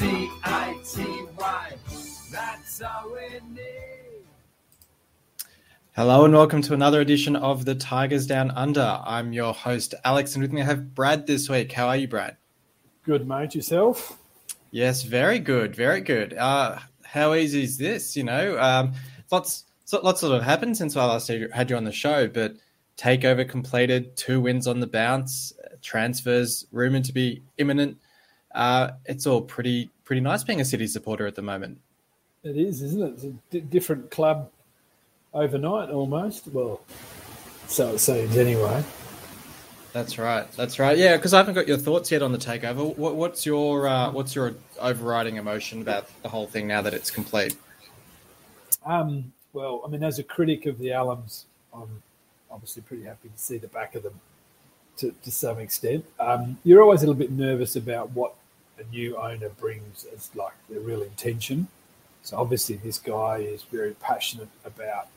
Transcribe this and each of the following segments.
T I T Y. That's all we need. Hello and welcome to another edition of the Tigers Down Under. I'm your host, Alex, and with me I have Brad this week. How are you, Brad? Good, mate. Yourself? Yes, very good, very good. Uh, how easy is this? You know, um, lots, lots of have happened since I last had you on the show, but takeover completed, two wins on the bounce, transfers rumored to be imminent. Uh, it's all pretty, pretty nice being a City supporter at the moment. It is, isn't it? It's a d- different club overnight almost. Well, so it seems anyway. That's right. That's right. Yeah, because I haven't got your thoughts yet on the takeover. What, what's your uh, what's your overriding emotion about the whole thing now that it's complete? Um, well, I mean, as a critic of the Allams, I'm obviously pretty happy to see the back of them to, to some extent. Um, you're always a little bit nervous about what a new owner brings as like the real intention. So obviously, this guy is very passionate about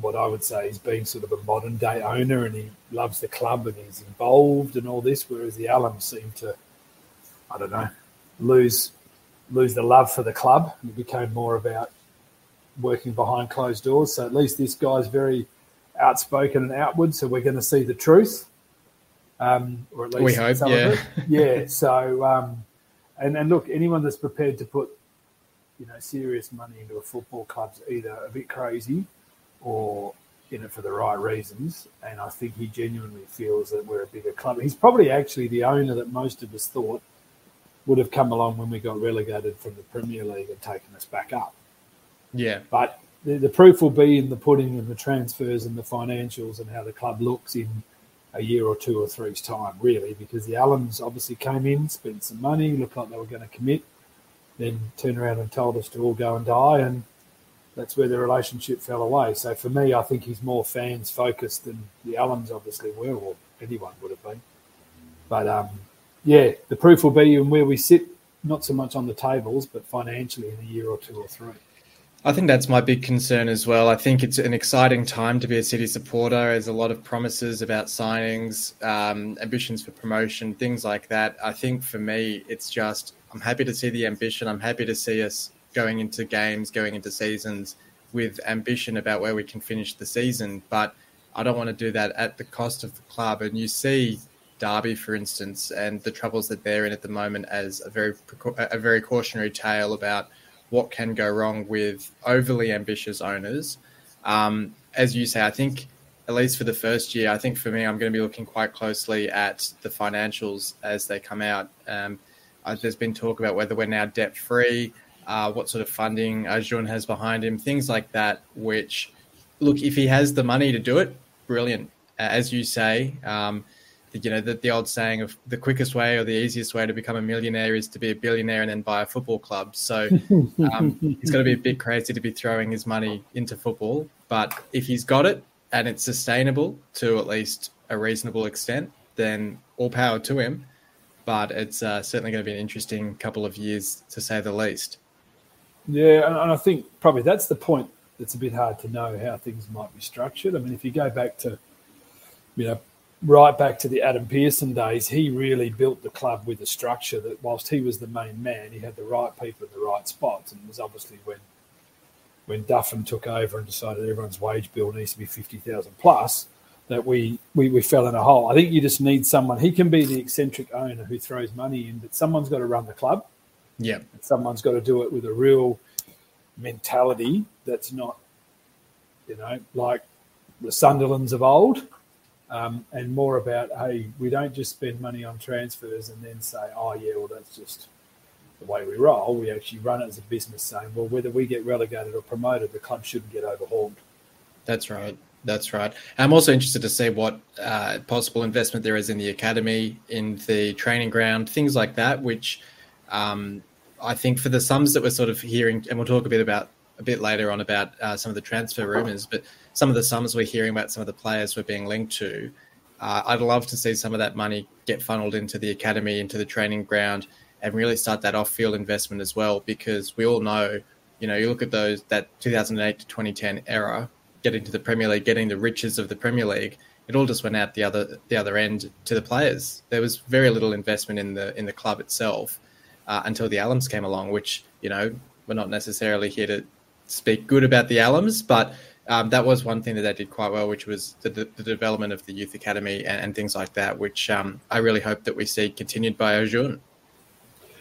what I would say is being sort of a modern day owner, and he loves the club and he's involved and all this. Whereas the Allams seem to, I don't know, lose lose the love for the club. It became more about working behind closed doors. So at least this guy's very outspoken and outward. So we're going to see the truth, um, or at least we hope. yeah, yeah. So um, and and look, anyone that's prepared to put you know serious money into a football club's either a bit crazy or in it for the right reasons. And I think he genuinely feels that we're a bigger club. He's probably actually the owner that most of us thought would have come along when we got relegated from the Premier League and taken us back up. Yeah. But the, the proof will be in the pudding and the transfers and the financials and how the club looks in a year or two or three's time, really, because the Allams obviously came in, spent some money, looked like they were going to commit, then turned around and told us to all go and die. And that's where the relationship fell away. So for me, I think he's more fans focused than the Allams obviously were, or anyone would have been. But um, yeah, the proof will be in where we sit, not so much on the tables, but financially in a year or two or three. I think that's my big concern as well. I think it's an exciting time to be a City supporter. There's a lot of promises about signings, um, ambitions for promotion, things like that. I think for me, it's just I'm happy to see the ambition. I'm happy to see us going into games, going into seasons with ambition about where we can finish the season. But I don't want to do that at the cost of the club. And you see Derby, for instance, and the troubles that they're in at the moment as a very a very cautionary tale about what can go wrong with overly ambitious owners. Um, as you say, I think at least for the first year, I think for me, I'm going to be looking quite closely at the financials as they come out. Um, uh, there's been talk about whether we're now debt free uh, what sort of funding Acun has behind him, things like that. Which, look, if he has the money to do it, brilliant. As you say, um, you know the, the old saying of the quickest way or the easiest way to become a millionaire is to be a billionaire and then buy a football club. So um, he's got to be a bit crazy to be throwing his money into football. But if he's got it and it's sustainable to at least a reasonable extent, then all power to him. But it's uh, certainly going to be an interesting couple of years, to say the least. Yeah, and I think probably that's the point. It's a bit hard to know how things might be structured. I mean, if you go back to, you know, right back to the Adam Pearson days, he really built the club with a structure that, whilst he was the main man, he had the right people in the right spots. And it was obviously when when Duffen took over and decided everyone's wage bill needs to be fifty thousand plus, that we, we we fell in a hole. I think you just need someone. He can be the eccentric owner who throws money in, but someone's got to run the club. Yeah. Someone's got to do it with a real mentality that's not, you know, like the Sunderlands of old, um, and more about, hey, we don't just spend money on transfers and then say, oh, yeah, well, that's just the way we roll. We actually run it as a business saying, well, whether we get relegated or promoted, the club shouldn't get overhauled. That's right. That's right. I'm also interested to see what uh, possible investment there is in the academy, in the training ground, things like that, which um, I think for the sums that we're sort of hearing, and we'll talk a bit about a bit later on about uh, some of the transfer rumors, but some of the sums we're hearing about some of the players we're being linked to, uh, I'd love to see some of that money get funneled into the academy, into the training ground, and really start that off-field investment as well. Because we all know, you know, you look at those that 2008 to 2010 era, getting to the Premier League, getting the riches of the Premier League, it all just went out the other the other end to the players. There was very little investment in the in the club itself uh, until the Allams came along, which you know we're not necessarily here to speak good about the Allams, but um, that was one thing that they did quite well, which was the, the, the development of the youth academy and, and things like that, which um, I really hope that we see continued by Acun.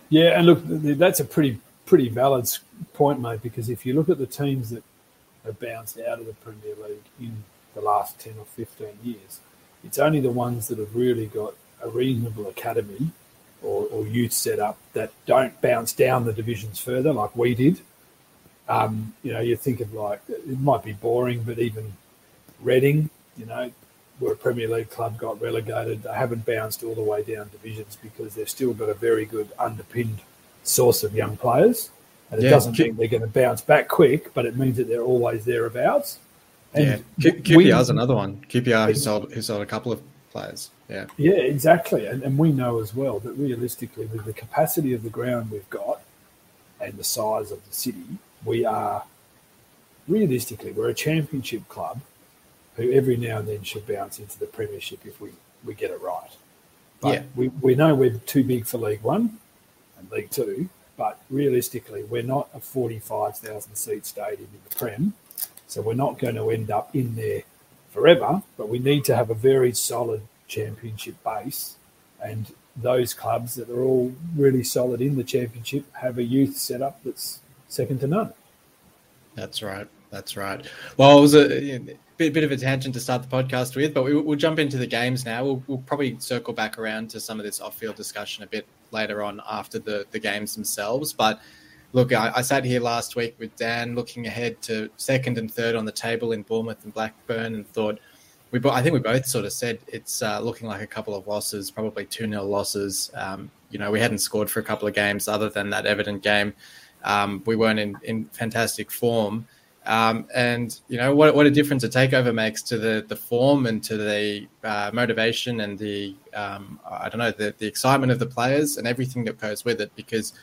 Yeah, and look, that's a pretty pretty valid point, mate. Because if you look at the teams that have bounced out of the Premier League in the last ten or fifteen years, it's only the ones that have really got a reasonable academy or, or youth set up that don't bounce down the divisions further, like we did. Um, you know, you think of like it might be boring, but even Reading, you know, where a Premier League club got relegated, they haven't bounced all the way down divisions because they've still got a very good underpinned source of young players. And it yeah, doesn't mean they're going to bounce back quick, but it means that they're always thereabouts. And yeah, QPR is another one. QPR who sold who sold a couple of players. Yeah, yeah, exactly. And, and we know as well that realistically, with the capacity of the ground we've got and the size of the city, we are realistically we're a championship club who every now and then should bounce into the premiership if we, we get it right. But yeah. we, we know we're too big for League One and League Two, but realistically, we're not a 45,000 seat stadium in the Prem. So we're not going to end up in there forever, but we need to have a very solid championship base. And those clubs that are all really solid in the championship have a youth setup that's second to none. That's right. That's right. Well, it was a bit, bit of a tangent to start the podcast with, but we, will jump into the games now. We'll, we'll, probably circle back around to some of this off-field discussion a bit later on after the, the games themselves. But look, I, I, sat here last week with Dan, looking ahead to second and third on the table in Bournemouth and Blackburn, and thought we. I think we both sort of said it's uh, looking like a couple of losses, probably two 0 losses. Um, you know, we hadn't scored for a couple of games other than that Everton game. Um, we weren't in, in fantastic form. Um, and you know what, what a difference a takeover makes to the the form and to the uh, motivation and the um, I don't know the, the excitement of the players and everything that goes with it. Because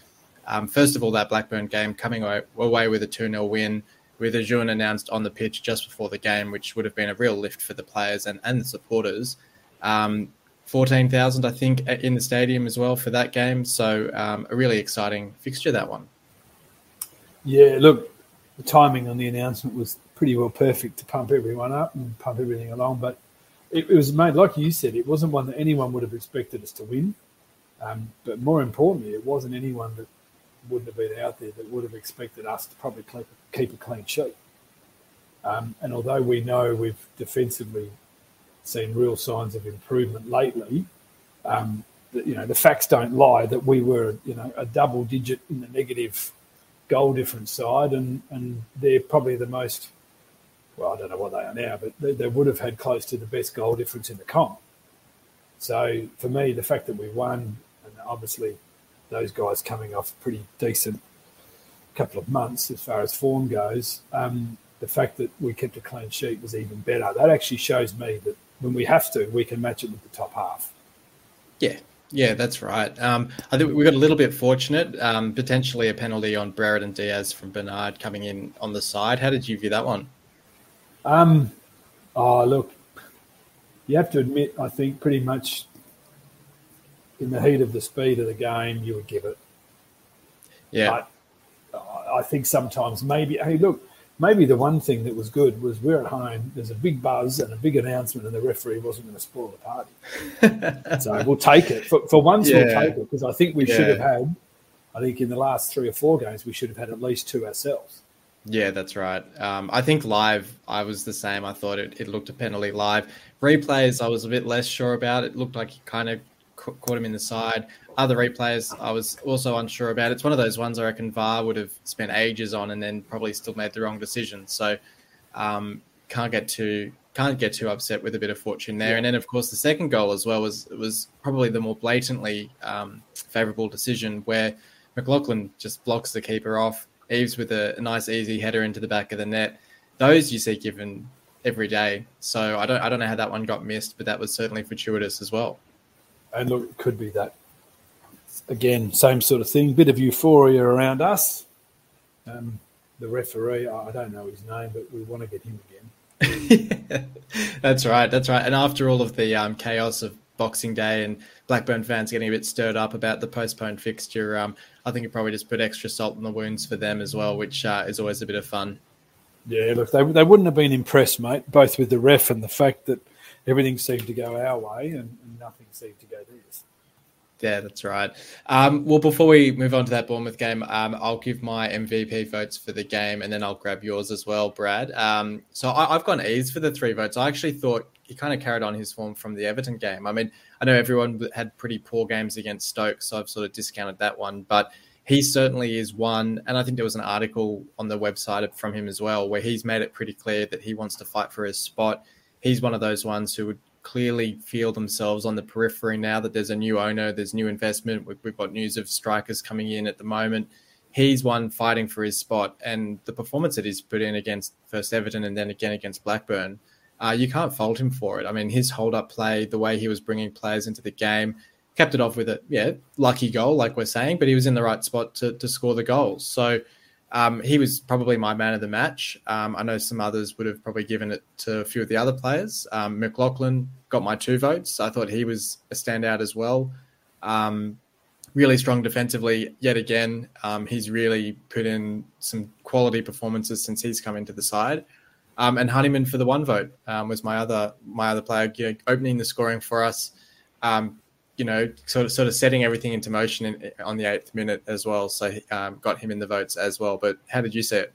um, first of all, that Blackburn game coming away, away with a two 0 win with Acun announced on the pitch just before the game, which would have been a real lift for the players and, and the supporters. Um, 14,000, I think, in the stadium as well for that game. So um, a really exciting fixture, that one. Yeah, look, the timing on the announcement was pretty well perfect to pump everyone up and pump everything along. But it, it was made, like you said, it wasn't one that anyone would have expected us to win. Um, but more importantly, it wasn't anyone that wouldn't have been out there that would have expected us to probably keep, a clean sheet. Um, and although we know we've defensively seen real signs of improvement lately, um, you know the facts don't lie that we were you know a double digit in the negative goal difference side, and, and they're probably the most, well, I don't know what they are now, but they, they would have had close to the best goal difference in the comp. So for me, the fact that we won, and obviously those guys coming off pretty decent couple of months as far as form goes, um, the fact that we kept a clean sheet was even better. That actually shows me that when we have to, we can match it with the top half. Yeah, yeah, that's right. Um, I think we got a little bit fortunate. Um, potentially a penalty on Brereton Diaz from Bernard coming in on the side. How did you view that one? Um, oh, look, you have to admit, I think pretty much in the heat of the speed of the game, you would give it. Yeah. But I think sometimes maybe, hey, look, maybe the one thing that was good was we're at home. There's a big buzz and a big announcement, and the referee wasn't going to spoil the party. so we'll take it for, for once. Yeah. We'll take it because I think we yeah. should have had. I think in the last three or four games we should have had at least two ourselves. Yeah, that's right. Um, I think live, I was the same. I thought it, it looked a penalty live. Replays, I was a bit less sure about. It looked like he kind of caught him in the side. Other replays, I was also unsure about. It's one of those ones I reckon VAR would have spent ages on and then probably still made the wrong decision. So um, can't get too can't get too upset with a bit of fortune there. Yeah. And then of course the second goal as well was was probably the more blatantly um, favourable decision where McLaughlin just blocks the keeper off. Eaves with a, a nice easy header into the back of the net. Those you see given every day. So I don't I don't know how that one got missed, but that was certainly fortuitous as well and look, it could be that again, same sort of thing. Bit of euphoria around us. Um, the referee, I don't know his name, but we want to get him again. that's right. That's right. And after all of the um, chaos of Boxing Day and Blackburn fans getting a bit stirred up about the postponed fixture, um, I think it probably just put extra salt in the wounds for them as well, which uh, is always a bit of fun. Yeah, look, they, they wouldn't have been impressed, mate, both with the ref and the fact that everything seemed to go our way and, and nothing seemed to go theirs. Yeah, that's right. Um, well, before we move on to that Bournemouth game, um, I'll give my MVP votes for the game, and then I'll grab yours as well, Brad. Um, so I, have gone Eaves for the three votes. I actually thought he kind of carried on his form from the Everton game. I mean, I know everyone had pretty poor games against Stoke, so I've sort of discounted that one, but he certainly is one. And I think there was an article on the website from him as well, where he's made it pretty clear that he wants to fight for his spot. He's one of those ones who would clearly feel themselves on the periphery now that there's a new owner, there's new investment. We've, got news of strikers coming in at the moment. He's one fighting for his spot, and the performance that he's put in against first Everton and then again against Blackburn, uh, you can't fault him for it. I mean, his hold up play, the way he was bringing players into the game, kept it off with a yeah lucky goal, like we're saying, but he was in the right spot to to score the goals. So um, he was probably my man of the match. Um, I know some others would have probably given it to a few of the other players. Um, McLaughlin got my two votes. I thought he was a standout as well. Um, really strong defensively yet again. Um, he's really put in some quality performances since he's come into the side. Um, and Honeyman for the one vote was my other my other player, opening the scoring for us. Um, you know, sort of sort of setting everything into motion in, on the eighth minute as well. So um, got him in the votes as well. But how did you see it?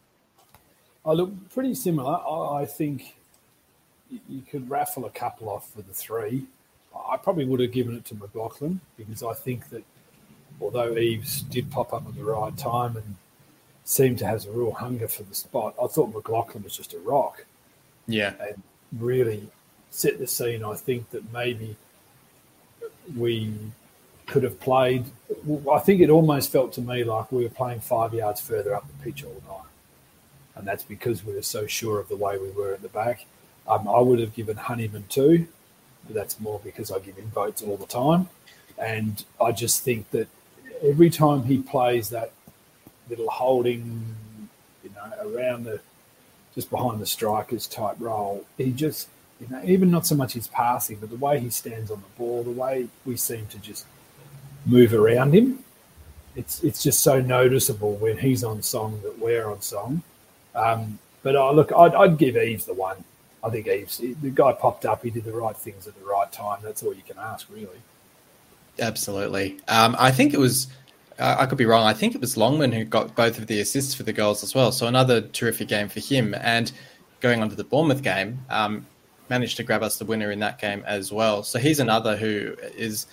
I look pretty similar. I, I think you could raffle a couple off for the three. I probably would have given it to McLaughlin because I think that although Eaves did pop up at the right time and seemed to have a real hunger for the spot, I thought McLaughlin was just a rock. Yeah. And really set the scene. I think that maybe – we could have played. I think it almost felt to me like we were playing five yards further up the pitch all night, and that's because we were so sure of the way we were at the back. Um, I would have given Honeyman two, but that's more because I give him votes all the time, and I just think that every time he plays that little holding, you know, around the just behind the strikers type role, he just you know, even not so much his passing, but the way he stands on the ball, the way we seem to just move around him. It's it's just so noticeable when he's on song that we're on song. Um, but uh, look, I'd, I'd, give Eaves the one. I think Eaves, the guy popped up, he did the right things at the right time. That's all you can ask, really. Absolutely. Um, I think it was. I could be wrong. I think it was Longman who got both of the assists for the goals as well. So another terrific game for him. And going on to the Bournemouth game, um, managed to grab us the winner in that game as well. So he's another who is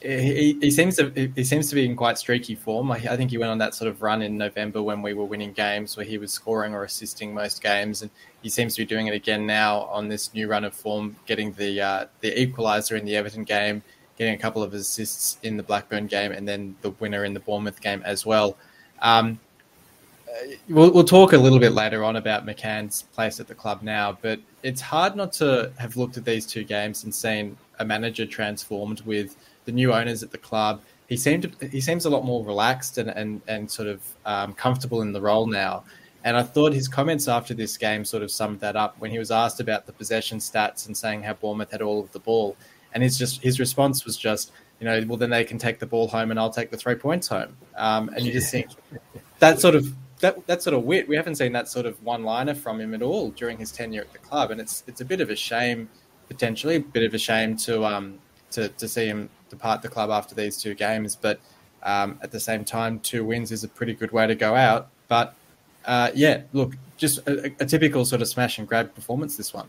he, he seems to he seems to be in quite streaky form. I, I, think he went on that sort of run in November when we were winning games, where he was scoring or assisting most games, and he seems to be doing it again now on this new run of form, getting the uh, the equaliser in the Everton game, getting a couple of assists in the Blackburn game, and then the winner in the Bournemouth game as well. Um, we'll, we'll talk a little bit later on about McCann's place at the club now, but it's hard not to have looked at these two games and seen a manager transformed with the new owners at the club. He seemed he seems a lot more relaxed and and, and sort of um, comfortable in the role now. And I thought his comments after this game sort of summed that up when he was asked about the possession stats and saying how Bournemouth had all of the ball, and his just his response was just, you know, well then they can take the ball home and I'll take the three points home. Um, and you just think that sort of that that sort of wit. We haven't seen that sort of one liner from him at all during his tenure at the club, and it's it's a bit of a shame, potentially a bit of a shame to um to to see him depart the club after these two games. But um, at the same time, two wins is a pretty good way to go out. But uh, yeah, look, just a, a, typical sort of smash and grab performance. This one.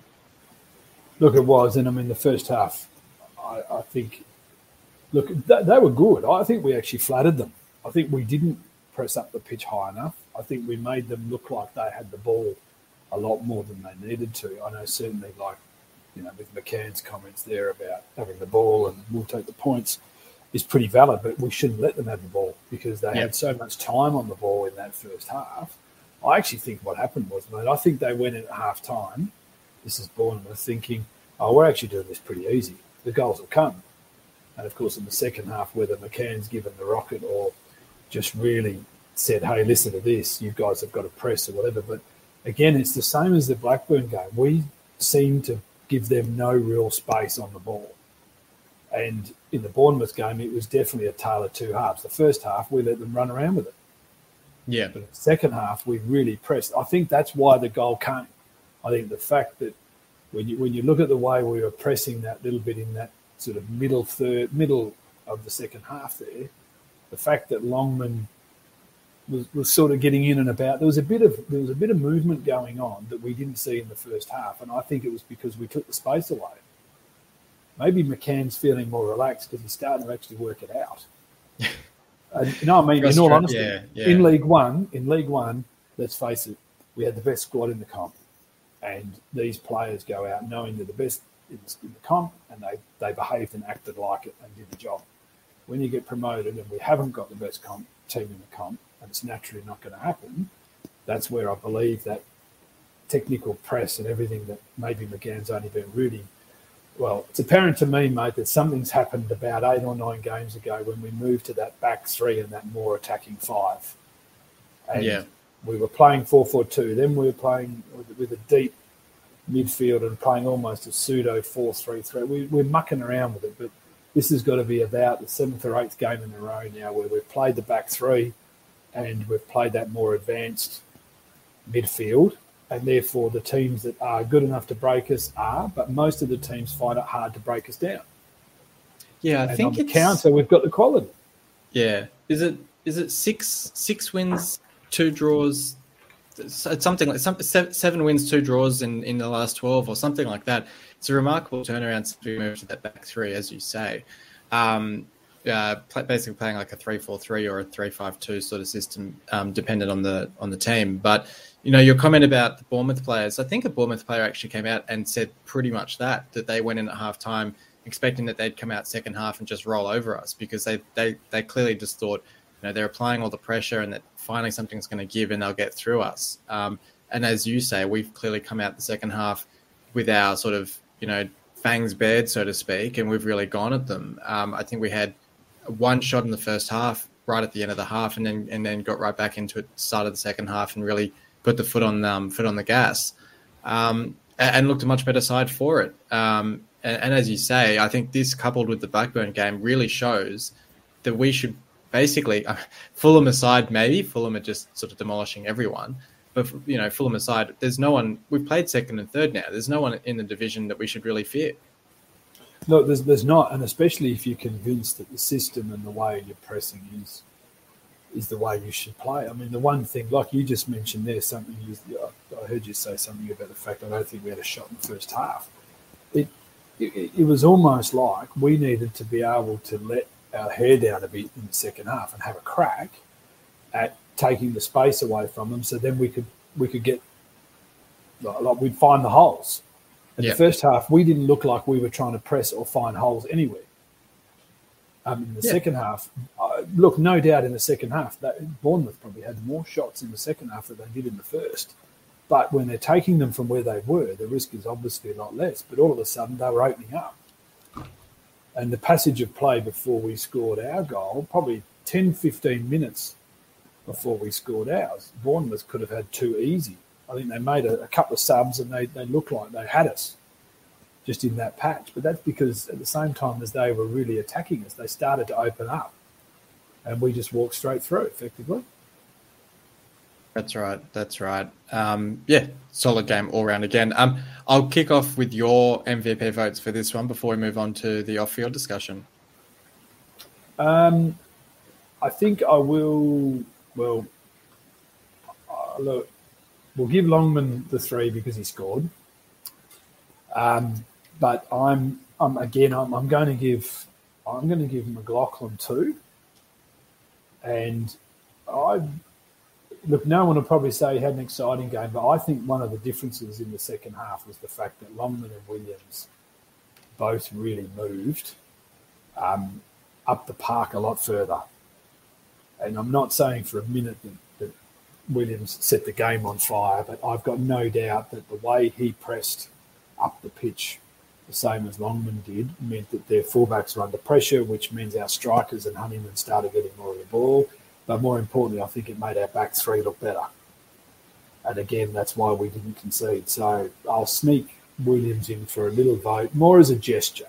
Look, it was, and I mean the first half. I, I think. Look, they, they were good. I think we actually flattered them. I think we didn't press up the pitch high enough. I think we made them look like they had the ball a lot more than they needed to. I know certainly like, you know, with McCann's comments there about having the ball and we'll take the points is pretty valid, but we shouldn't let them have the ball because they yep. had so much time on the ball in that first half. I actually think what happened was, mate, I think they went in at half time. This is Bournemouth thinking, oh, we're actually doing this pretty easy. The goals will come. And of course, in the second half, whether McCann's given the rocket or just really said, hey, listen to this, you guys have got to press or whatever. But again, it's the same as the Blackburn game. We seem to give them no real space on the ball. And in the Bournemouth game, it was definitely a tale of two halves. The first half, we let them run around with it. Yeah. But the second half, we really pressed. I think that's why the goal came. I think the fact that when you when you look at the way we were pressing that little bit in that sort of middle third, middle of the second half there, the fact that Longman was, was sort of getting in and about. There was a bit of there was a bit of movement going on that we didn't see in the first half, and I think it was because we took the space away. Maybe McCann's feeling more relaxed because he's starting to actually work it out. and, you know, what I mean, in all honesty, yeah, yeah. in League One, in League One, let's face it, we had the best squad in the comp, and these players go out knowing they're the best in the, in the comp, and they they behaved and acted like it and did the job. When you get promoted and we haven't got the best comp team in the comp, and it's naturally not going to happen, that's where I believe that technical press and everything that maybe McCann's only been rooting. well, it's apparent to me, mate, that something's happened about eight or nine games ago when we moved to that back three and that more attacking five. And Yeah. we were playing 4 4 2. Then we were playing with, with a deep midfield and playing almost a pseudo 4 3 3. We, we're mucking around with it, but this has got to be about the seventh or eighth game in a row now where we've played the back three and we've played that more advanced midfield. And therefore, the teams that are good enough to break us are, but most of the teams find it hard to break us down. Yeah, I and on think the it's counter, we've got the quality. Yeah, is it is it six six wins, two draws? It's something like some, seven, seven wins, two draws in, in the last twelve, or something like that. It's a remarkable turnaround since we moved to that back three, as you say. Um, uh, basically playing like a three-four-three or a three-five-two sort of system, um, dependent on the on the team. But you know, your comment about the Bournemouth players, I think a Bournemouth player actually came out and said pretty much that that they went in at half time expecting that they'd come out second half and just roll over us because they they they clearly just thought you know they're applying all the pressure and that finally something's going to give and they'll get through us. Um, and as you say, we've clearly come out the second half with our sort of you know fangs bared, so to speak, and we've really gone at them. Um, I think we had one shot in the first half, right at the end of the half, and then and then got right back into it, started the second half, and really put the foot on um, foot on the gas, um, and, and looked a much better side for it. Um, and, and as you say, I think this coupled with the Blackburn game really shows that we should basically Fulham aside, maybe Fulham are just sort of demolishing everyone. But you know, Fulham aside, there's no one. We've played second and third now. There's no one in the division that we should really fear. No, there's, there's not, and especially if you're convinced that the system and the way you're pressing is is the way you should play. I mean, the one thing, like you just mentioned there, something you, I heard you say something about the fact I don't think we had a shot in the first half. It, it it was almost like we needed to be able to let our hair down a bit in the second half and have a crack at taking the space away from them, so then we could we could get like, like we'd find the holes. In Yeah. the first half, we didn't look like we were trying to press or find holes anywhere. Um, in the Yeah. second half, uh, look, no doubt in the second half, that Bournemouth probably had more shots in the second half than they did in the first. But when they're taking them from where they were, the risk is obviously a lot less. But all of a sudden, they were opening up. And the passage of play before we scored our goal, probably 10, 15 minutes before we scored ours, Bournemouth could have had two easy. I think they made a, a couple of subs and they, they looked like they had us just in that patch. But that's because at the same time as they were really attacking us, they started to open up and we just walked straight through effectively. That's right. That's right. Um, yeah, solid game all round again. Um, I'll kick off with your MVP votes for this one before we move on to the off-field discussion. Um, I think I will. Well, uh, look, we'll give Longman the three because he scored. Um, but I'm, I'm again, I'm, I'm going to give, I'm going to give McLaughlin two. And I look, no one will probably say he had an exciting game, but I think one of the differences in the second half was the fact that Longman and Williams both really moved um, up the park a lot further. And I'm not saying for a minute that, that Williams set the game on fire, but I've got no doubt that the way he pressed up the pitch, the same as Longman did, meant that their fullbacks were under pressure, which means our strikers and Honeyman started getting more of the ball. But more importantly, I think it made our back three look better. And again, that's why we didn't concede. So I'll sneak Williams in for a little vote, more as a gesture.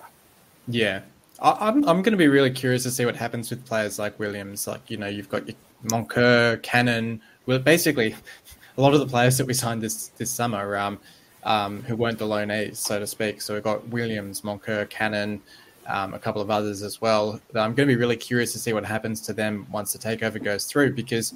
Yeah, I, I'm I'm going to be really curious to see what happens with players like Williams. Like you know, you've got your Moncur, Cannon. Well, basically, a lot of the players that we signed this this summer, um, um, who weren't the lone loanees, so to speak. So we've got Williams, Moncur, Cannon, um, a couple of others as well. I'm going to be really curious to see what happens to them once the takeover goes through, because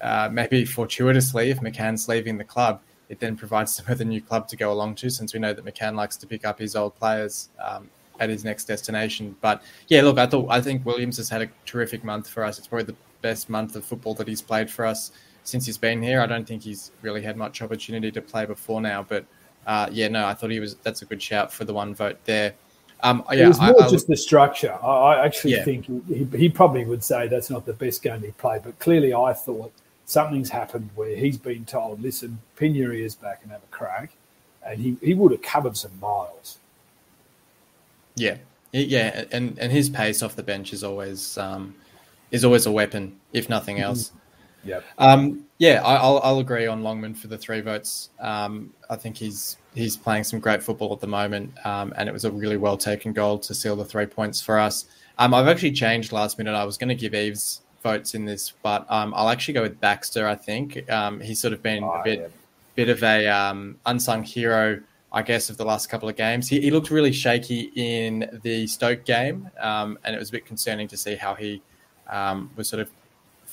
uh, maybe fortuitously, if McCann's leaving the club, it then provides them with a new club to go along to, since we know that McCann likes to pick up his old players um, at his next destination. But yeah, look, I thought I think Williams has had a terrific month for us. It's probably the best month of football that he's played for us since he's been here. I don't think he's really had much opportunity to play before now, but uh, yeah, no, I thought he was. That's a good shout for the one vote there. Um, yeah, it was more I, I, just the structure. I, actually Yeah. think he, he probably would say that's not the best game he played, but clearly I thought something's happened where he's been told, listen, pin your ears back and have a crack. And he, he would have covered some miles. Yeah, yeah, and and his pace off the bench is always um, is always a weapon, if nothing else. Yep. Um, yeah, I, I'll, I'll agree on Longman for the three votes. Um, I think he's he's playing some great football at the moment, um, and it was a really well taken goal to seal the three points for us. Um, I've actually changed last minute. I was going to give Eaves votes in this, but um, I'll actually go with Baxter. I think um, he's sort of been Oh, a bit yeah. bit of a um, unsung hero, I guess, of the last couple of games. He, he looked really shaky in the Stoke game, um, and it was a bit concerning to see how he um, was sort of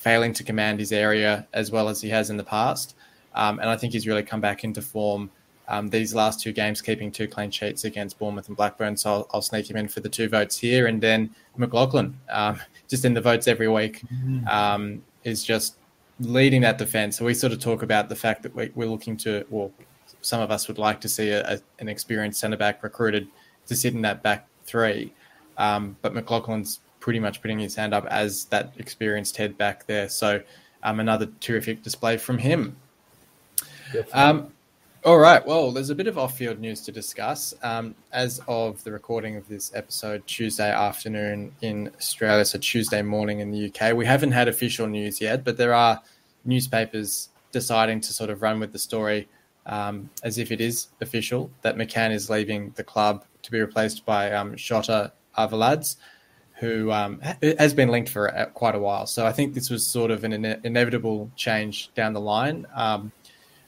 failing to command his area as well as he has in the past. Um, and I think he's really come back into form um, these last two games, keeping two clean sheets against Bournemouth and Blackburn. So I'll, I'll sneak him in for the two votes here. And then McLaughlin, um, just in the votes every week, um, is just leading that defense. So we sort of talk about the fact that we, we're looking to, well, some of us would like to see a, a, an experienced centre back recruited to sit in that back three. Um, but McLaughlin's pretty much putting his hand up as that experienced head back there. So um, another terrific display from him. Um, all right. Well, there's a bit of off-field news to discuss. Um, as of the recording of this episode, Tuesday afternoon in Australia, so Tuesday morning in the UK, we haven't had official news yet, but there are newspapers deciding to sort of run with the story um, as if it is official that McCann is leaving the club to be replaced by um, Shota Arveladze, who um, has been linked for uh, quite a while. So I think this was sort of an ine- inevitable change down the line. Um,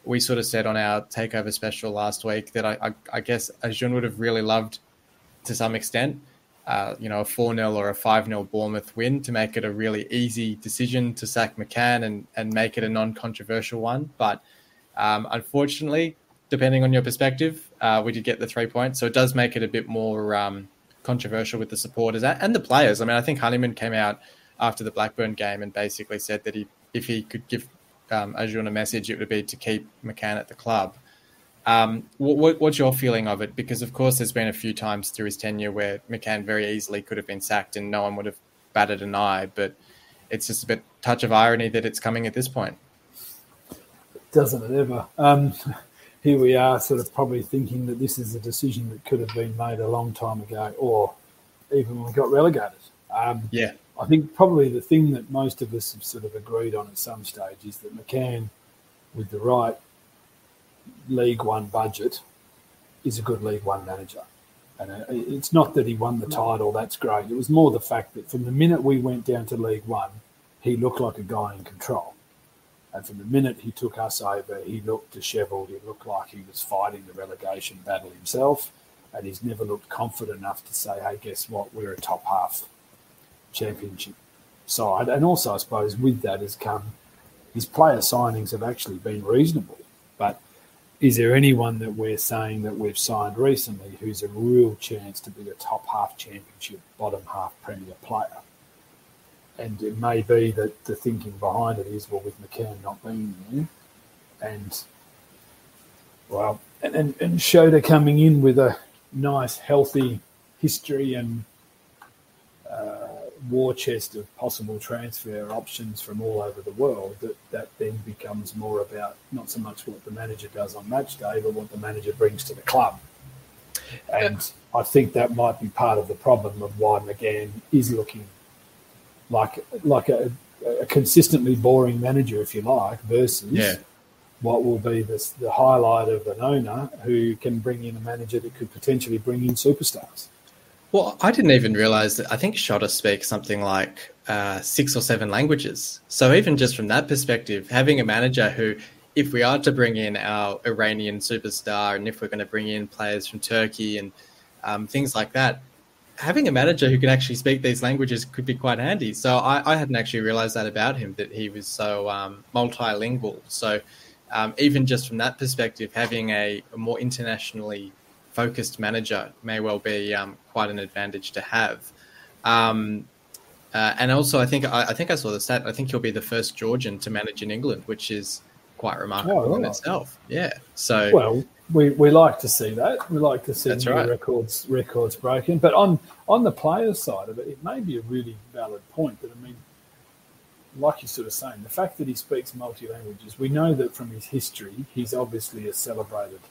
we sort of said on our takeover special last week that I, I, I guess Acun would have really loved to some extent, uh, you know, a 4 0 or a 5 0 Bournemouth win to make it a really easy decision to sack McCann and, and make it a non controversial one. But um, unfortunately, depending on your perspective, uh, we did get the three points. So it does make it a bit more um, controversial with the supporters and the players. I mean, I think Honeyman came out after the Blackburn game and basically said that he, if he could give um, Acun a message, it would be to keep McCann at the club. Um, what, what's your feeling of it? Because of course, there's been a few times through his tenure where McCann very easily could have been sacked and no one would have batted an eye. But it's just a bit touch of irony that it's coming at this point. Doesn't it ever? Um, here we are, sort of probably thinking that this is a decision that could have been made a long time ago, or even when we got relegated. Um, Yeah, I think probably the thing that most of us have sort of agreed on at some stage is that McCann, with the right League One budget, is a good League One manager. And uh, it's not that he won the title, that's great. It was more the fact that from the minute we went down to League One, he looked like a guy in control. And from the minute he took us over, he looked dishevelled. He looked like he was fighting the relegation battle himself. And he's never looked confident enough to say, hey, guess what? We're a top half championship side. And also, I suppose, with that has come his player signings have actually been reasonable. But is there anyone that we're saying that we've signed recently who's a real chance to be a top half championship, bottom half Premier player? And it may be that the thinking behind it is, well, with McCann not being there, and well, and, and, and Shota coming in with a nice, healthy history and uh, war chest of possible transfer options from all over the world, that, that then becomes more about not so much what the manager does on match day, but what the manager brings to the club. And I think that might be part of the problem of why McCann is looking like like a, a consistently boring manager, if you like, versus Yeah. what will be this, the highlight of an owner who can bring in a manager that could potentially bring in superstars. Well, I didn't even realize that. I think Shota speaks something like uh, six or seven languages. So even just from that perspective, having a manager who, if we are to bring in our Iranian superstar, and if we're going to bring in players from Turkey and um, things like that, having a manager who can actually speak these languages could be quite handy. So I, I hadn't actually realized that about him that he was so um, multilingual. So um, even just from that perspective, having a, a more internationally focused manager may well be um, quite an advantage to have. Um, uh, and also, I think I, I, think I saw the stat. I think he'll be the first Georgian to manage in England, which is quite remarkable oh, in itself. Yeah. So well, we, we like to see that. We like to see right. records records broken. But on on the players' side of it, it may be a really valid point. But I mean, like you're sort of saying, the fact that he speaks multi languages, we know that from his history, he's obviously a celebrated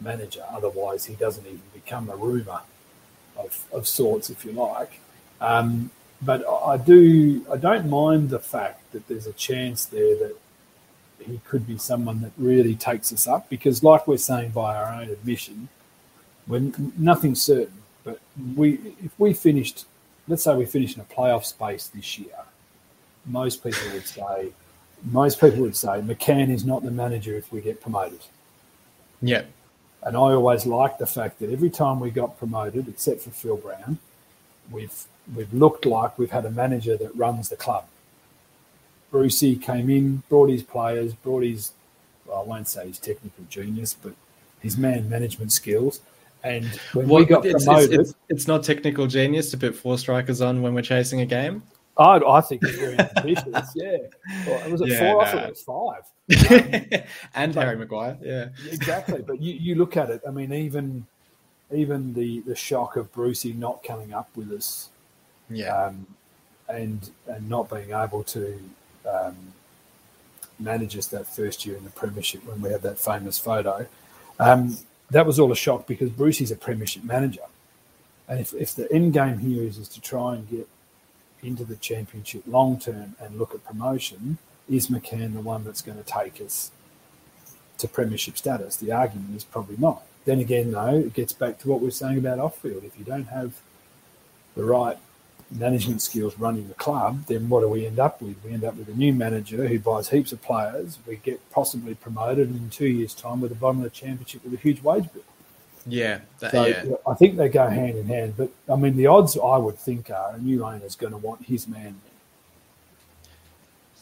manager. Otherwise, he doesn't even become a rumour of, of sorts, if you like. Um, but I do, I don't mind the fact that there's a chance there that he could be someone that really takes us up because, like we're saying by our own admission, when nothing's certain. But we, if we finished, let's say we finished in a playoff space this year, most people would say, most people would say McCann is not the manager if we get promoted. Yeah. And I always like the fact that every time we got promoted, except for Phil Brown, we've we've looked like we've had a manager that runs the club. Brucey came in, brought his players, brought his well, I won't say his technical genius, but his man management skills. And when well, we got it's, promoted, it's, it's, it's, not technical genius to put four strikers on when we're chasing a game. I, I think it's very ambitious. yeah, well, was it yeah, four? No. I thought it was five. Um, and but, Harry Maguire. Yeah, exactly. But you, you look at it. I mean, even even the the shock of Brucey not coming up with us. Yeah. Um, and and not being able to um, manage us that first year in the premiership when we had that famous photo. Um, that was all a shock because Brucey's a premiership manager, and if, if the end game here is, is to try and get into the championship long term and look at promotion, is McCann the one that's going to take us to premiership status? The argument is probably not. Then again, though, it gets back to what we are saying about off field. If you don't have the right management skills running the club, then what do we end up with? We end up with a new manager who buys heaps of players. We get possibly promoted in two years' time with the bottom of the championship with a huge wage bill. Yeah, that, so yeah. I think they go hand in hand. But I mean, the odds I would think are a new owner is going to want his man.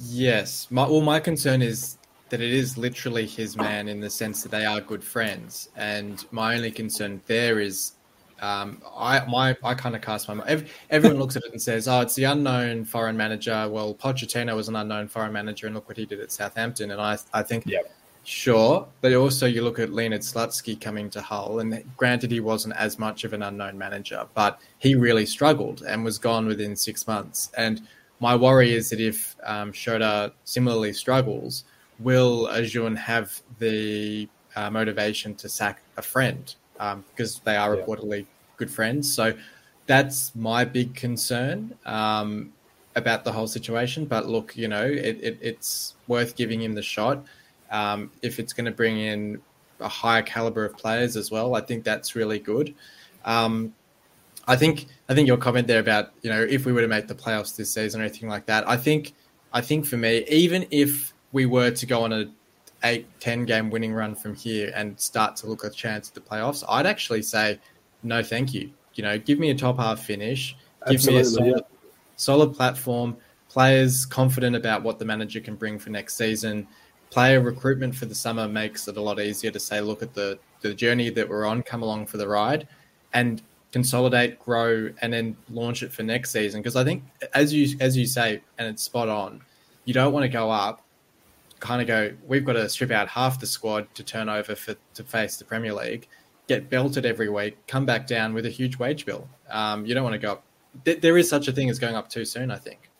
Yes, my well, my concern is that it is literally his man in the sense that they are good friends, and my only concern there is. Um, I my I kind of cast my mind. Everyone looks at it and says, "Oh, it's the unknown foreign manager." Well, Pochettino was an unknown foreign manager, and look what he did at Southampton. And I I think yep Sure, but also you look at Leonard Slutsky coming to Hull, and granted he wasn't as much of an unknown manager, but he really struggled and was gone within six months. And my worry is that if um, Shota similarly struggles, will Acun have the uh, motivation to sack a friend um, because they are yeah. reportedly good friends? So that's my big concern um, about the whole situation. But look, you know, it, it, it's worth giving him the shot. Um, if it's going to bring in a higher caliber of players as well, I think that's really good. Um, I think I think your comment there about you know if we were to make the playoffs this season or anything like that, I think I think for me, even if we were to go on a eight, 10 game winning run from here and start to look a chance at the playoffs, I'd actually say no, thank you. You know, give me a top half finish, give Absolutely, me a solid, yeah. solid platform, players confident about what the manager can bring for next season player recruitment for the summer makes it a lot easier to say, look at the the journey that we're on, come along for the ride, and consolidate, grow, and then launch it for next season. Because I think, as you as you say, and it's spot on, you don't want to go up, kind of go. We've got to strip out half the squad to turn over for to face the Premier League, get belted every week, come back down with a huge wage bill. Um, you don't want to go up. There is such a thing as going up too soon. I think.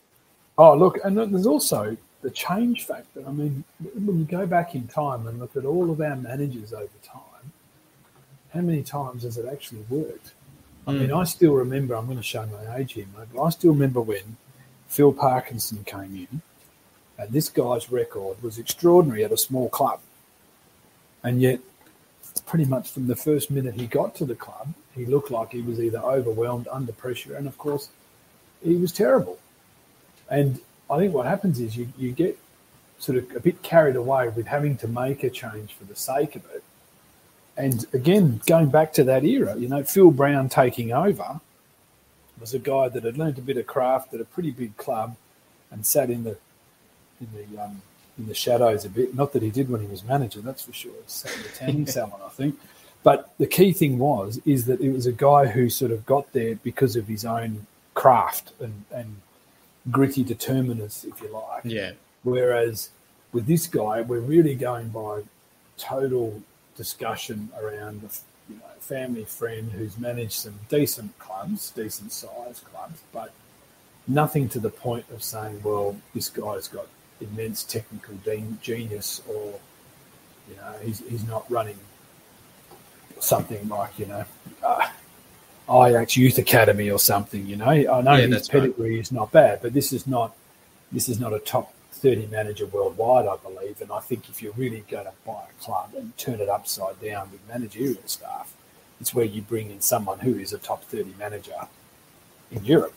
Oh look, and there's also the change factor. I mean, when you go back in time and look at all of our managers over time, how many times has it actually worked? I mean, hmm. I still remember, I'm going to show my age here, mate, but I still remember when Phil Parkinson came in, and this guy's record was extraordinary at a small club. And yet, pretty much from the first minute he got to the club, he looked like he was either overwhelmed, under pressure, and of course, he was terrible. And I think what happens is you, you get sort of a bit carried away with having to make a change for the sake of it. And again, going back to that era, you know, Phil Brown taking over was a guy that had learnt a bit of craft at a pretty big club and sat in the in the um, in the shadows a bit. Not that he did when he was manager, that's for sure. Tanning salon, I think. But the key thing was is that it was a guy who sort of got there because of his own craft and, and gritty determinants, if you like. Yeah. Whereas with this guy, we're really going by total discussion around a you know, family friend who's managed some decent clubs, decent sized clubs, but nothing to the point of saying, well, this guy's got immense technical genius or, you know, he's, he's not running something like, you know, uh, Ajax Youth Academy or something, you know. I know yeah, his pedigree right. is not bad, but this is not this is not a top 30 manager worldwide, I believe. And I think if you're really going to buy a club and turn it upside down with managerial staff, it's where you bring in someone who is a top 30 manager in Europe.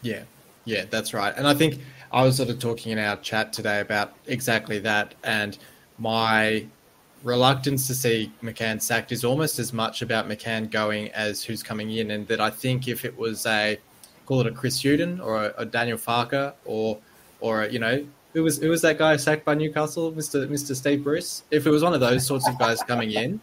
Yeah, yeah, that's right. And I think I was sort of talking in our chat today about exactly that. And my reluctance to see McCann sacked is almost as much about McCann going as who's coming in. And that I think if it was a, call it a Chris Hughton or a, a Daniel Farke or or you know who was who was that guy sacked by Newcastle, Mister Mister Steve Bruce? If it was one of those sorts of guys coming in,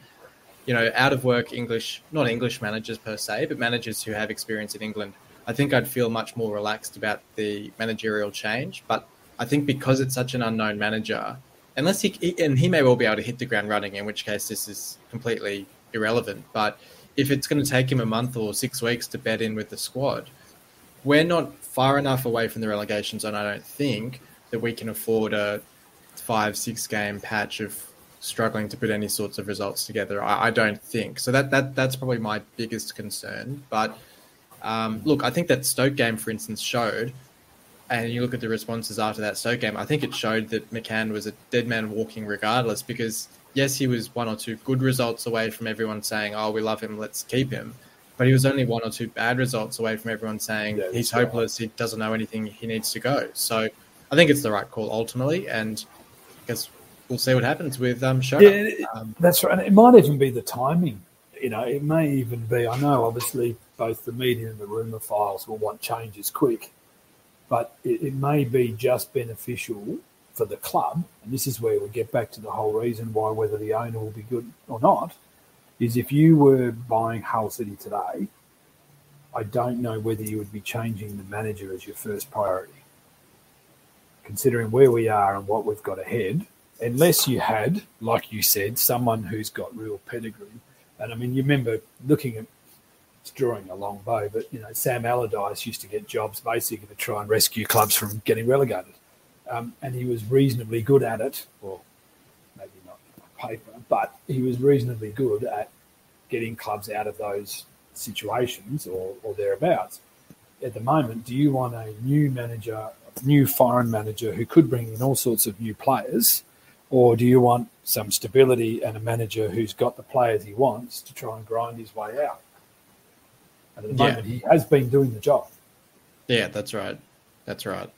you know, out of work English, not English managers per se, but managers who have experience in England, I think I'd feel much more relaxed about the managerial change. But I think because it's such an unknown manager, unless he and he may well be able to hit the ground running, in which case this is completely irrelevant. But if it's going to take him a month or six weeks to bed in with the squad, we're not far enough away from the relegation zone, I don't think, that we can afford a five, six game patch of struggling to put any sorts of results together. I, I don't think. So that, that that's probably my biggest concern. But um, look, I think that Stoke game, for instance, showed, and you look at the responses after that Stoke game, I think it showed that McCann was a dead man walking regardless because, yes, he was one or two good results away from everyone saying, oh, we love him, let's keep him but he was only one or two bad results away from everyone saying yeah, he's hopeless, he doesn't know anything, he needs to go. So I think it's the right call ultimately, and I guess we'll see what happens with um, Yeah, um, that's right. And it might even be the timing. You know, it may even be. I know, obviously, both the media and the rumor files will want changes quick, but it, it may be just beneficial for the club. And this is where we get back to the whole reason why whether the owner will be good or not is if you were buying Hull City today, I don't know whether you would be changing the manager as your first priority. Considering where we are and what we've got ahead, unless you had, like you said, someone who's got real pedigree. And I mean, you remember looking at it's drawing a long bow, but you know, Sam Allardyce used to get jobs basically to try and rescue clubs from getting relegated. Um, and he was reasonably good at it, or maybe not on paper, but he was reasonably good at getting clubs out of those situations or, or thereabouts. At the moment, do you want a new manager, new foreign manager who could bring in all sorts of new players, or do you want some stability and a manager who's got the players he wants to try and grind his way out? And at the yeah. moment, he has been doing the job. Yeah, that's right. That's right.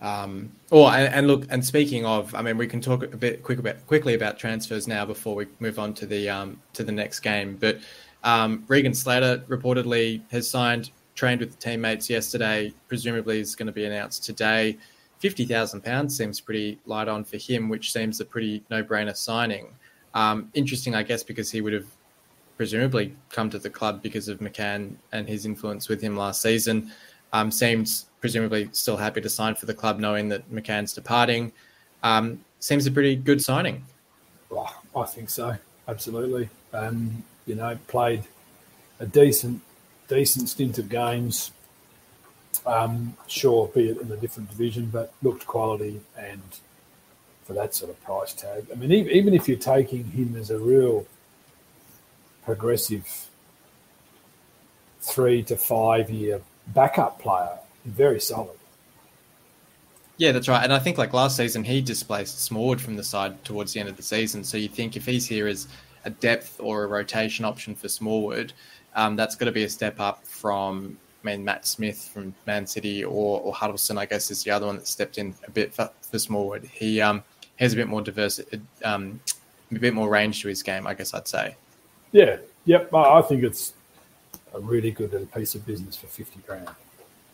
Um, oh, and, and, look, and speaking of, I mean, we can talk a bit quick about, quickly about transfers now before we move on to the um, to the next game. But um, Regan Slater reportedly has signed, trained with the teammates yesterday. Presumably, is going to be announced today. Fifty thousand pounds seems pretty light on for him, which seems a pretty no-brainer signing. Um, interesting, I guess, because he would have presumably come to the club because of McCann and his influence with him last season. Um, seems presumably still happy to sign for the club, knowing that McCann's departing. Um, seems a pretty good signing. Well, I think so, absolutely. Um, you know, played a decent, decent stint of games. Um, sure, be it in a different division, but looked quality and for that sort of price tag. I mean, even if you're taking him as a real progressive three to five year backup player, very solid. Yeah, that's right. And I think like last season, he displaced Smallwood from the side towards the end of the season. So you think if he's here as a depth or a rotation option for Smallwood, um, that's got to be a step up from I mean, Matt Smith from Man City or, or Huddlestone, I guess, is the other one that stepped in a bit for, for Smallwood. He um, has a bit more diverse, um, a bit more range to his game, I guess I'd say. Yeah, yep. I think it's a really good piece of business for 50 grand.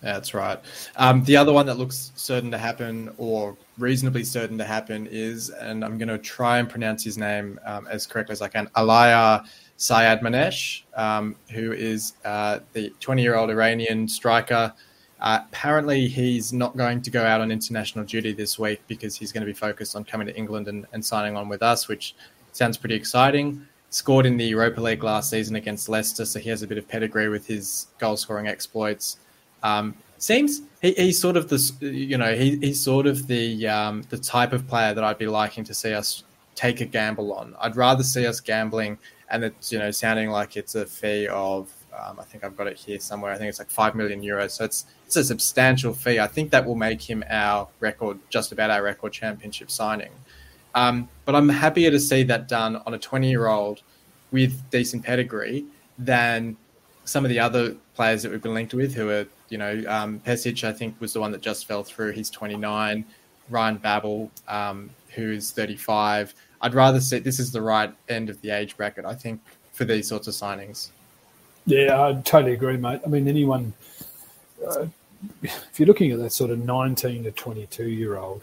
That's right. Um, the other one that looks certain to happen or reasonably certain to happen is, and I'm going to try and pronounce his name um, as correctly as I can, Allahyar Sayyadmanesh, um, who is uh, the 20 year old Iranian striker. Uh, apparently, he's not going to go out on international duty this week because he's going to be focused on coming to England and, and signing on with us, which sounds pretty exciting. Scored in the Europa League last season against Leicester, so he has a bit of pedigree with his goal scoring exploits. Um, seems he, he's sort of the you know he, he's sort of the um, the type of player that I'd be liking to see us take a gamble on. I'd rather see us gambling and it's you know sounding like it's a fee of um, I think I've got it here somewhere. I think it's like five million euros. So it's it's a substantial fee. I think that will make him our record, just about our record championship signing. Um, but I'm happier to see that done on a 20 year old with decent pedigree than some of the other players that we've been linked with who are you know, um, Pesic, I think, was the one that just fell through. He's 29. Ryan Babel, um, who's 35. I'd rather see this is the right end of the age bracket, I think, for these sorts of signings. Yeah, I totally agree, mate. I mean, anyone, uh, if you're looking at that sort of 19 to 22 year old,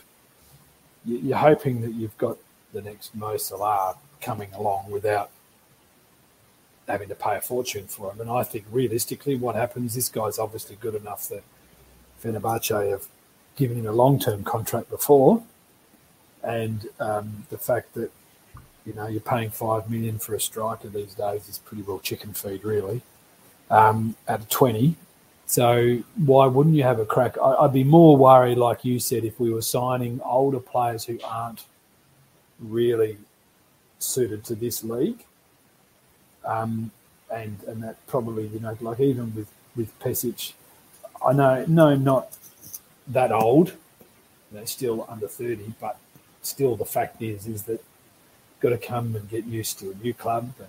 you're hoping that you've got the next Mo Salah coming along without having to pay a fortune for him. And I think realistically, what happens, this guy's obviously good enough that Fenerbahce have given him a long term contract before. And um, the fact that, you know, you're paying five million for a striker these days is pretty well chicken feed, really, um, at 20. So why wouldn't you have a crack? I'd be more worried, like you said, if we were signing older players who aren't really suited to this league um, and and that probably you know like even with with Pesic, I know no not that old, they're still under thirty, but still the fact is is that got to come and get used to a new club and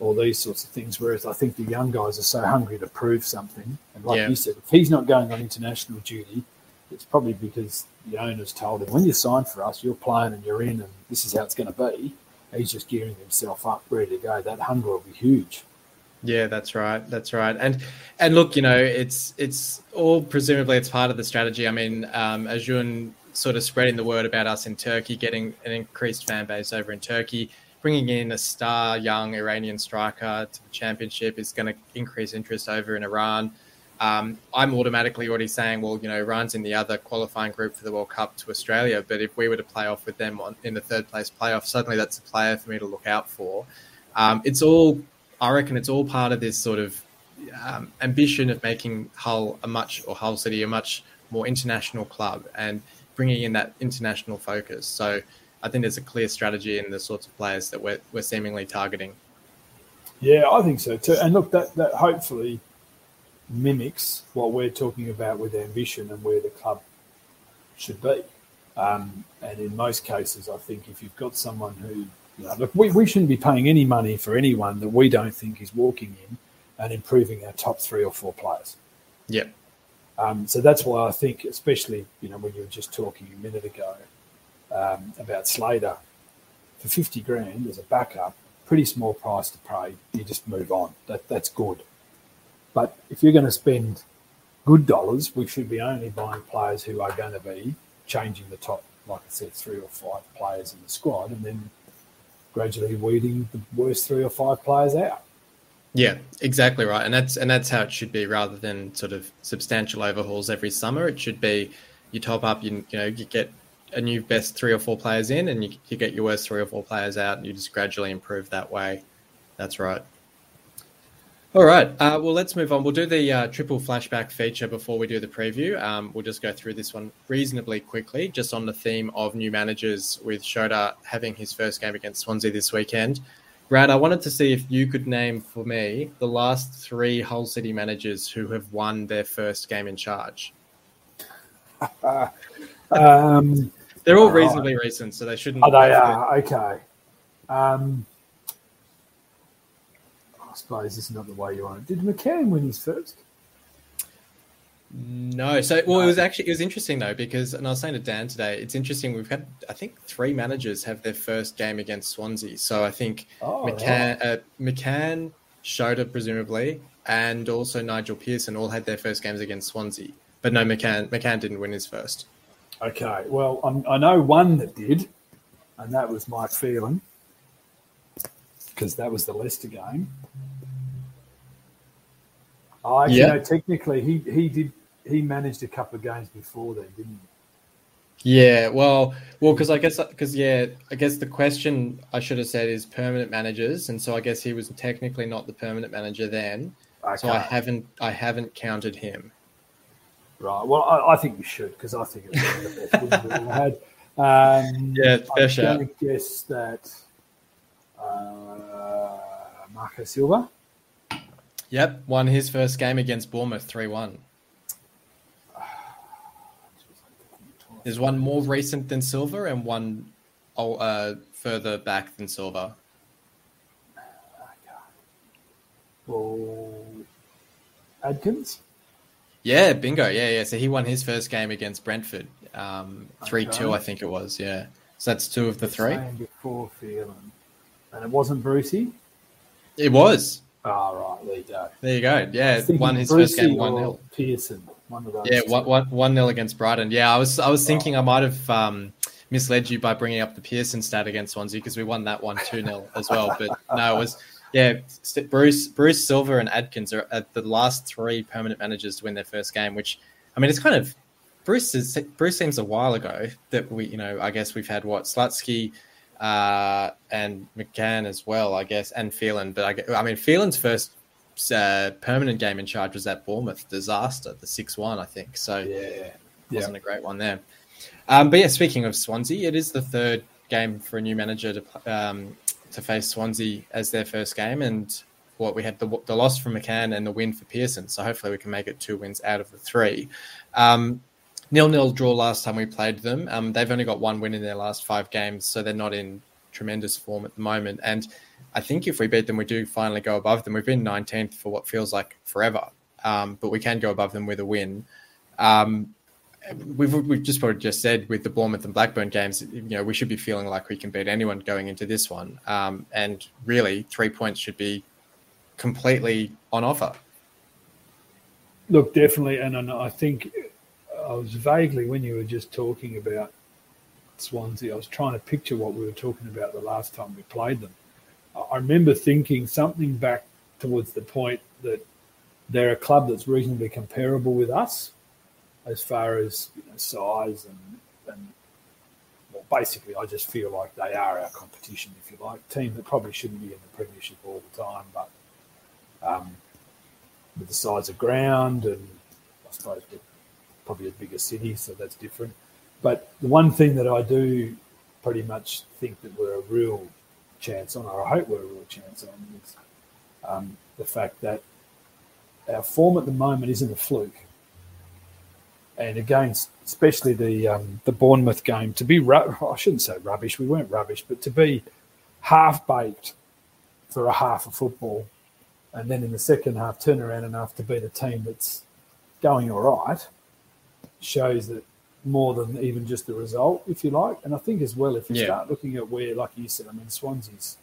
all these sorts of things. Whereas I think the young guys are so hungry to prove something, and like yeah. you said, if he's not going on international duty, it's probably because the owners told him when you sign for us, you're playing and you're in, and this is how it's going to be he's just gearing himself up, ready to go. That hunger will be huge. Yeah, that's right. That's right. And and look, you know, it's it's all presumably it's part of the strategy. I mean, um, Acun sort of spreading the word about us in Turkey, getting an increased fan base over in Turkey, bringing in a star young Iranian striker to the championship is going to increase interest over in Iran um, I'm automatically already saying, well, you know, Iran's in the other qualifying group for the World Cup to Australia. But if we were to play off with them on, in the third place playoff, suddenly that's a player for me to look out for. Um, it's all, I reckon, it's all part of this sort of um, ambition of making Hull a much, or Hull City a much more international club and bringing in that international focus. So I think there's a clear strategy in the sorts of players that we're, we're seemingly targeting. Yeah, I think so too. And look, that, that hopefully mimics what we're talking about with ambition and where the club should be. Um, and in most cases, I think if you've got someone who, you know, look, we, we shouldn't be paying any money for anyone that we don't think is walking in and improving our top three or four players. Yep. Um, so that's why I think, especially, you know, when you were just talking a minute ago um, about Slater, for 50 grand as a backup, pretty small price to pay. You just move on. That, that's good. But if you're going to spend good dollars, we should be only buying players who are going to be changing the top, like I said, three or five players in the squad, and then gradually weeding the worst three or five players out. Yeah, exactly right, and that's and that's how it should be, rather than sort of substantial overhauls every summer. It should be you top up, you you know, you get a new best three or four players in, and you, you get your worst three or four players out, and you just gradually improve that way. That's right. All right. Uh, well, let's move on. We'll do the uh, triple flashback feature before we do the preview. Um, we'll just go through this one reasonably quickly, just on the theme of new managers, with Shota having his first game against Swansea this weekend. Brad, I wanted to see if you could name for me the last three Hull City managers who have won their first game in charge. um, They're all reasonably right. recent, so they shouldn't. Oh, they are okay. Um, suppose this is not the way you want it. Did McCann win his first? No, so well, it was actually it was interesting though because, and I was saying to Dan today, it's interesting. We've had I think three managers have their first game against Swansea. So I think Oh, McCann, uh, McCann, presumably, and also Nigel Pearson all had their first games against Swansea. But no, McCann McCann didn't win his first. Okay, well, I'm, I know one that did, and that was Mike Phelan, because that was the Leicester game. I, actually, Yeah. no, technically, he, he did he managed a couple of games before then, didn't he? Yeah, well, well, because I guess because yeah, I guess the question I should have said is permanent managers, and so I guess he was technically not the permanent manager then. he? So I haven't I haven't counted him. Right. Well, I, I think you should because I think it's one of the best wins we've ever had. Um, Yeah, fair I'm going to guess that uh, Marco Silva. Yep, won his first game against Bournemouth three one. There's one more recent than Silva and one uh, further back than Silva. Well, Adkins. Yeah, bingo. Yeah, yeah. So he won his first game against Brentford, um, three two, I think it was. Yeah. So that's two of the three. Before Phelan. And it wasn't Brucey. It was. Ah, right. There you go. There you go. Yeah, won his first game one or 0 Pearson. One of those. Yeah, one, one, one nil against Brighton. Yeah, I was I was thinking I might have um, misled you by bringing up the Pearson stat against Swansea because we won that one two 0 as well. But no, it was yeah. Bruce Bruce Silva and Adkins are at the last three permanent managers to win their first game. Which I mean, it's kind of Bruce. Is, Bruce seems a while ago that we you know I guess we've had what Slutsky. Uh, and McCann as well, I guess, and Phelan. But I, I mean, Phelan's first uh, permanent game in charge was that Bournemouth disaster, the six one, I think. So Yeah. Yeah. wasn't a great one there. Um, but yeah, speaking of Swansea, it is the third game for a new manager to um, to face Swansea as their first game, and what we had the, the loss from McCann and the win for Pearson. So hopefully we can make it two wins out of the three. Um, nil nil draw last time we played them. Um, they've only got one win in their last five games, so they're not in tremendous form at the moment. And I think if we beat them, we do finally go above them. We've been 19th for what feels like forever, um, but we can go above them with a win. Um, we've we've just probably just said with the Bournemouth and Blackburn games, you know, we should be feeling like we can beat anyone going into this one. Um, and really, three points should be completely on offer. Look, definitely, and I I think I was vaguely when you were just talking about Swansea, I was trying to picture what we were talking about the last time we played them. I remember thinking something back towards the point that they're a club that's reasonably comparable with us as far as you know, size and, and well, basically, I just feel like they are our competition, if you like. Team that probably shouldn't be in the Premiership all the time, but um, with the size of ground and I suppose probably a bigger city, so that's different. But the one thing that I do pretty much think that we're a real chance on, or I hope we're a real chance on, is um, the fact that our form at the moment isn't a fluke. And against, especially the um, the Bournemouth game, to be ru- I shouldn't say rubbish. We weren't rubbish, but to be half baked for a half of football, and then in the second half turn around enough to beat a team that's going all right, shows that more than even just the result, if you like. And I think as well, if you Yeah. start looking at where, like you said, I mean, Swansea's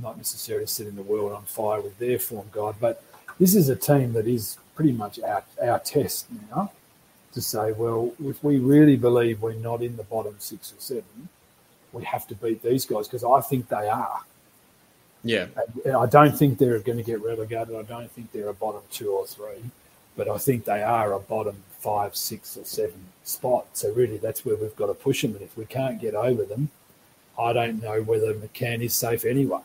not necessarily setting the world on fire with their form guide, but this is a team that is pretty much our, our test now to say, well, if we really believe we're not in the bottom six or seven, we have to beat these guys because I think they are. Yeah, And I don't think they're going to get relegated. I don't think they're a bottom two or three, but I think they are a bottom five, six, or seven spot. So really, that's where we've got to push them. And if we can't get over them, I don't know whether McCann is safe anyway.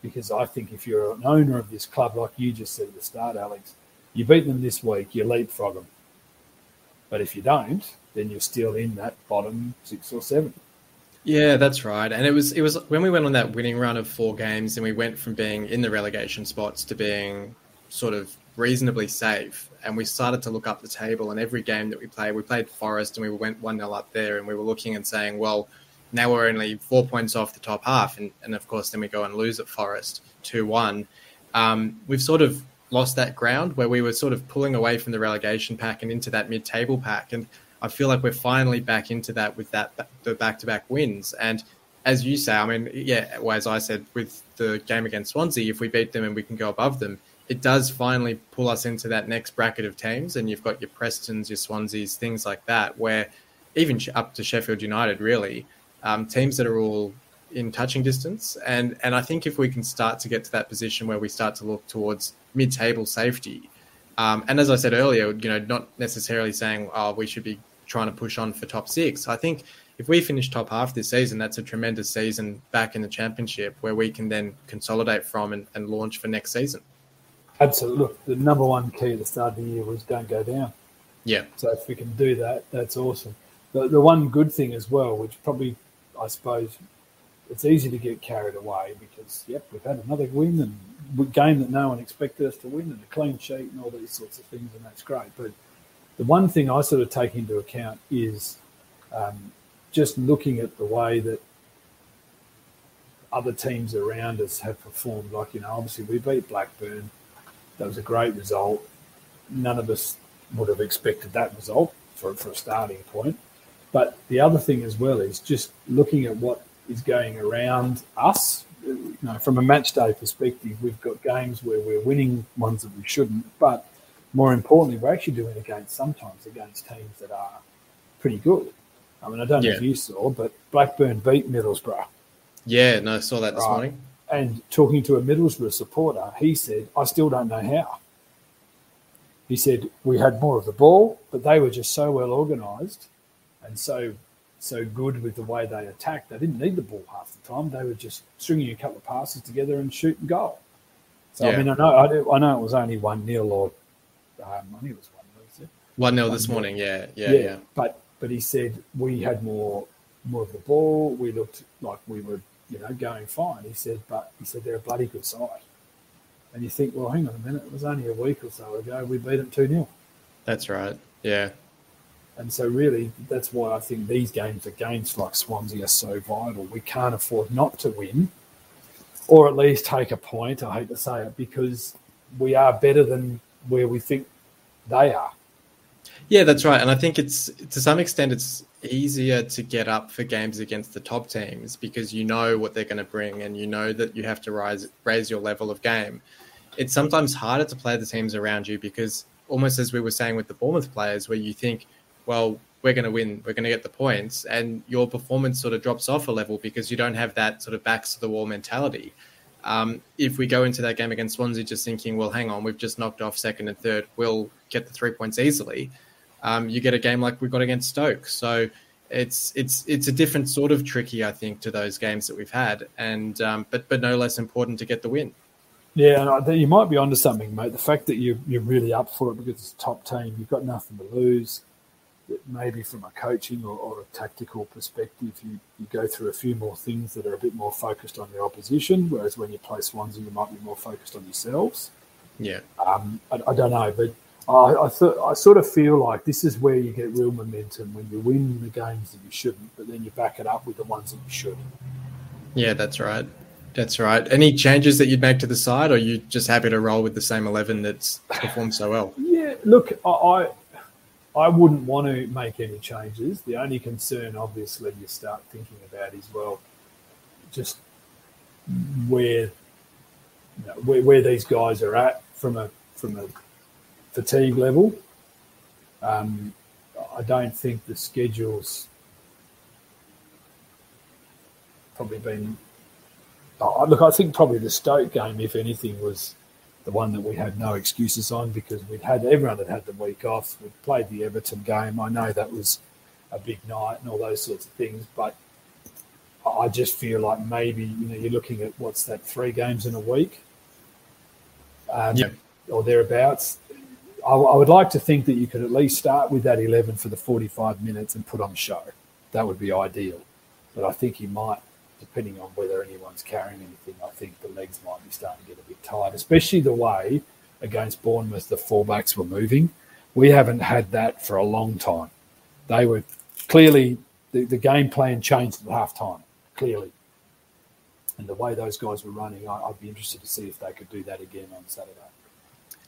Because I think if you're an owner of this club, like you just said at the start, Alex, you beat them this week, you leapfrog them. But if you don't, then you're still in that bottom six or seven. yeah, that's right. And it was it was when we went on that winning run of four games, and we went from being in the relegation spots to being sort of reasonably safe. And we started to look up the table, and every game that we played, we played Forest, and we went one 0 up there, and we were looking and saying, well, now we're only four points off the top half, and, and of course then we go and lose at Forest two one. um, we've sort of lost that ground where we were sort of pulling away from the relegation pack and into that mid-table pack. And I feel like we're finally back into that with that the back-to-back wins. And as you say, I mean, yeah, well, as I said with the game against Swansea, if we beat them and we can go above them, it does finally pull us into that next bracket of teams. And you've got your Prestons, your Swanseas, things like that, where even up to Sheffield United, really, um, teams that are all in touching distance. And and I think if we can start to get to that position where we start to look towards mid-table safety, um, and as I said earlier, you know, not necessarily saying oh we should be trying to push on for top six. I think if we finish top half this season, that's a tremendous season back in the championship where we can then consolidate from and, and launch for next season. Absolutely. Look, the number one key at the start of the year was don't go down. Yeah. So if we can do that, that's awesome. The, the one good thing as well, which probably, I suppose, it's easy to get carried away because, yep, we've had another win and game that no one expected us to win and a clean sheet and all these sorts of things, and that's great. But the one thing I sort of take into account is um, just looking at the way that other teams around us have performed. Like, you know, obviously we beat Blackburn. That was a great result. None of us would have expected that result for, for a starting point. But the other thing as well is just looking at what is going around us. You know, from a match day perspective, we've got games where we're winning ones that we shouldn't, but more importantly, we're actually doing against sometimes against teams that are pretty good. I mean, I don't know if you saw, but Blackburn beat Middlesbrough. Yeah, no, I saw that this Right. morning. And talking to a Middlesbrough supporter, he said, I still don't know how. He said, We had more of the ball, but they were just so well organised and so so good with the way they attacked. They didn't need the ball half the time. They were just stringing a couple of passes together and shooting goal. So, Yeah. I mean, I know, I, do- I know it was only 1 nil or um, I think it was 1 nil. 1 0 this One morning. Yeah, yeah, yeah. But but he said we had more more of the ball. We looked like we were you know going fine. He said, but he said they're a bloody good side. And you think, well, hang on a minute. It was only a week or so ago we beat them two 0 That's right. Yeah. And so really, that's why I think these games against like Swansea are so vital. We can't afford not to win, or at least take a point. I hate to say it because we are better than where we think they are. Yeah, that's right. And I think it's to some extent it's easier to get up for games against the top teams because you know what they're going to bring and you know that you have to rise raise your level of game. It's sometimes harder to play the teams around you because almost as we were saying with the Bournemouth players where you think, well, we're going to win, we're going to get the points and your performance sort of drops off a level because you don't have that sort of backs to the wall mentality. Um, if we go into that game against Swansea just thinking, well, hang on, we've just knocked off second and third, we'll get the three points easily um, you get a game like we got against Stoke. So it's it's it's a different sort of tricky, I think, to those games that we've had, and um, but but no less important to get the win. Yeah, and I think you might be onto something, mate. The fact that you you're really up for it because it's a top team, you've got nothing to lose. That maybe from a coaching or, or a tactical perspective, you, you go through a few more things that are a bit more focused on the opposition, whereas when you play Swansea, you might be more focused on yourselves. Yeah, Um, I, I don't know, but I I, th- I sort of feel like this is where you get real momentum when you win the games that you shouldn't, but then you back it up with the ones that you should. yeah, that's right. That's right. Any changes that you'd make to the side, or are you just happy to roll with the same eleven that's performed so well? Yeah, look, I, I wouldn't want to make any changes. The only concern, obviously, you start thinking about is well, just where you know, where, where these guys are at from a from a fatigue level. Um, I don't think the schedule's probably been. Oh, look, I think probably the Stoke game, if anything, was the one that we had no excuses on because we'd had everyone had had the week off. We'd played the Everton game. I know that was a big night and all those sorts of things, but I just feel like maybe you know you're looking at what's that three games in a week, um, Yeah. or thereabouts. I, I would like to think that you could at least start with that eleven for the forty-five minutes and put on a show. That would be ideal, but I think you might depending on whether anyone's carrying anything, I think the legs might be starting to get a bit tired, especially the way against Bournemouth the fullbacks were moving. We haven't had that for a long time. They were clearly the, the game plan changed at half time, clearly. and the way those guys were running, I, would be interested to see if they could do that again on Saturday.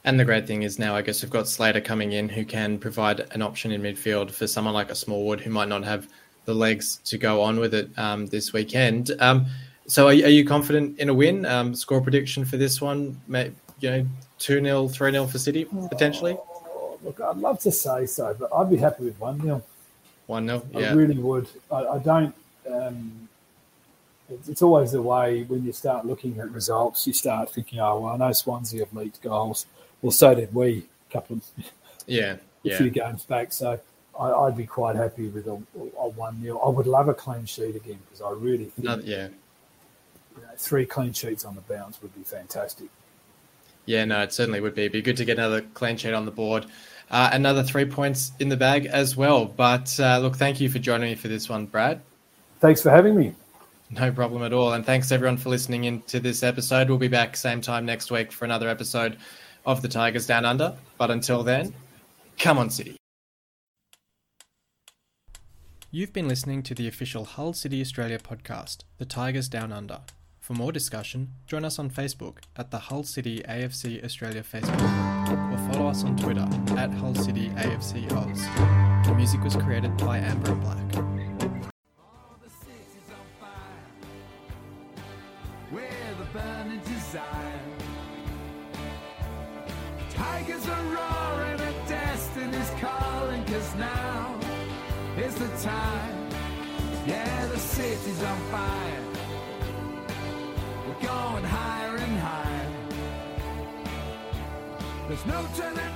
And the great thing is now, I guess we've got Slater coming in who can provide an option in midfield for someone like a Smallwood who might not have the legs to go on with it um, this weekend. Um, so, are, are, you confident in a win? Um, score prediction for this one? Maybe, you know, two 0 three 0 for City potentially. Oh, look, I'd love to say so, but I'd be happy with one 0 One 0 Yeah, I really would. I, I don't. Um, it's, it's always the way when you start looking at results, you start thinking, "Oh, well, I know Swansea have leaked goals." Well, so did we a couple of yeah, a yeah. few games back. So I, would be quite happy with a, a one 0 I would love a clean sheet again because I really think no, yeah, you know, three clean sheets on the bounce would be fantastic. Yeah, no, it certainly would be. It'd be good to get another clean sheet on the board. Uh, another three points in the bag as well. But uh, look, thank you for joining me for this one, Brad. Thanks for having me. No problem at all. And thanks everyone for listening in to this episode. We'll be back same time next week for another episode of the Tigers Down Under. But until then, come on, City. You've been listening to the official Hull City Australia podcast, The Tigers Down Under. For more discussion, join us on Facebook at the Hull City AFC Australia Facebook or follow us on Twitter at Hull City AFC Oz. The music was created by Amber and Black. Time. Yeah the city's on fire. We're going higher and higher. There's no turning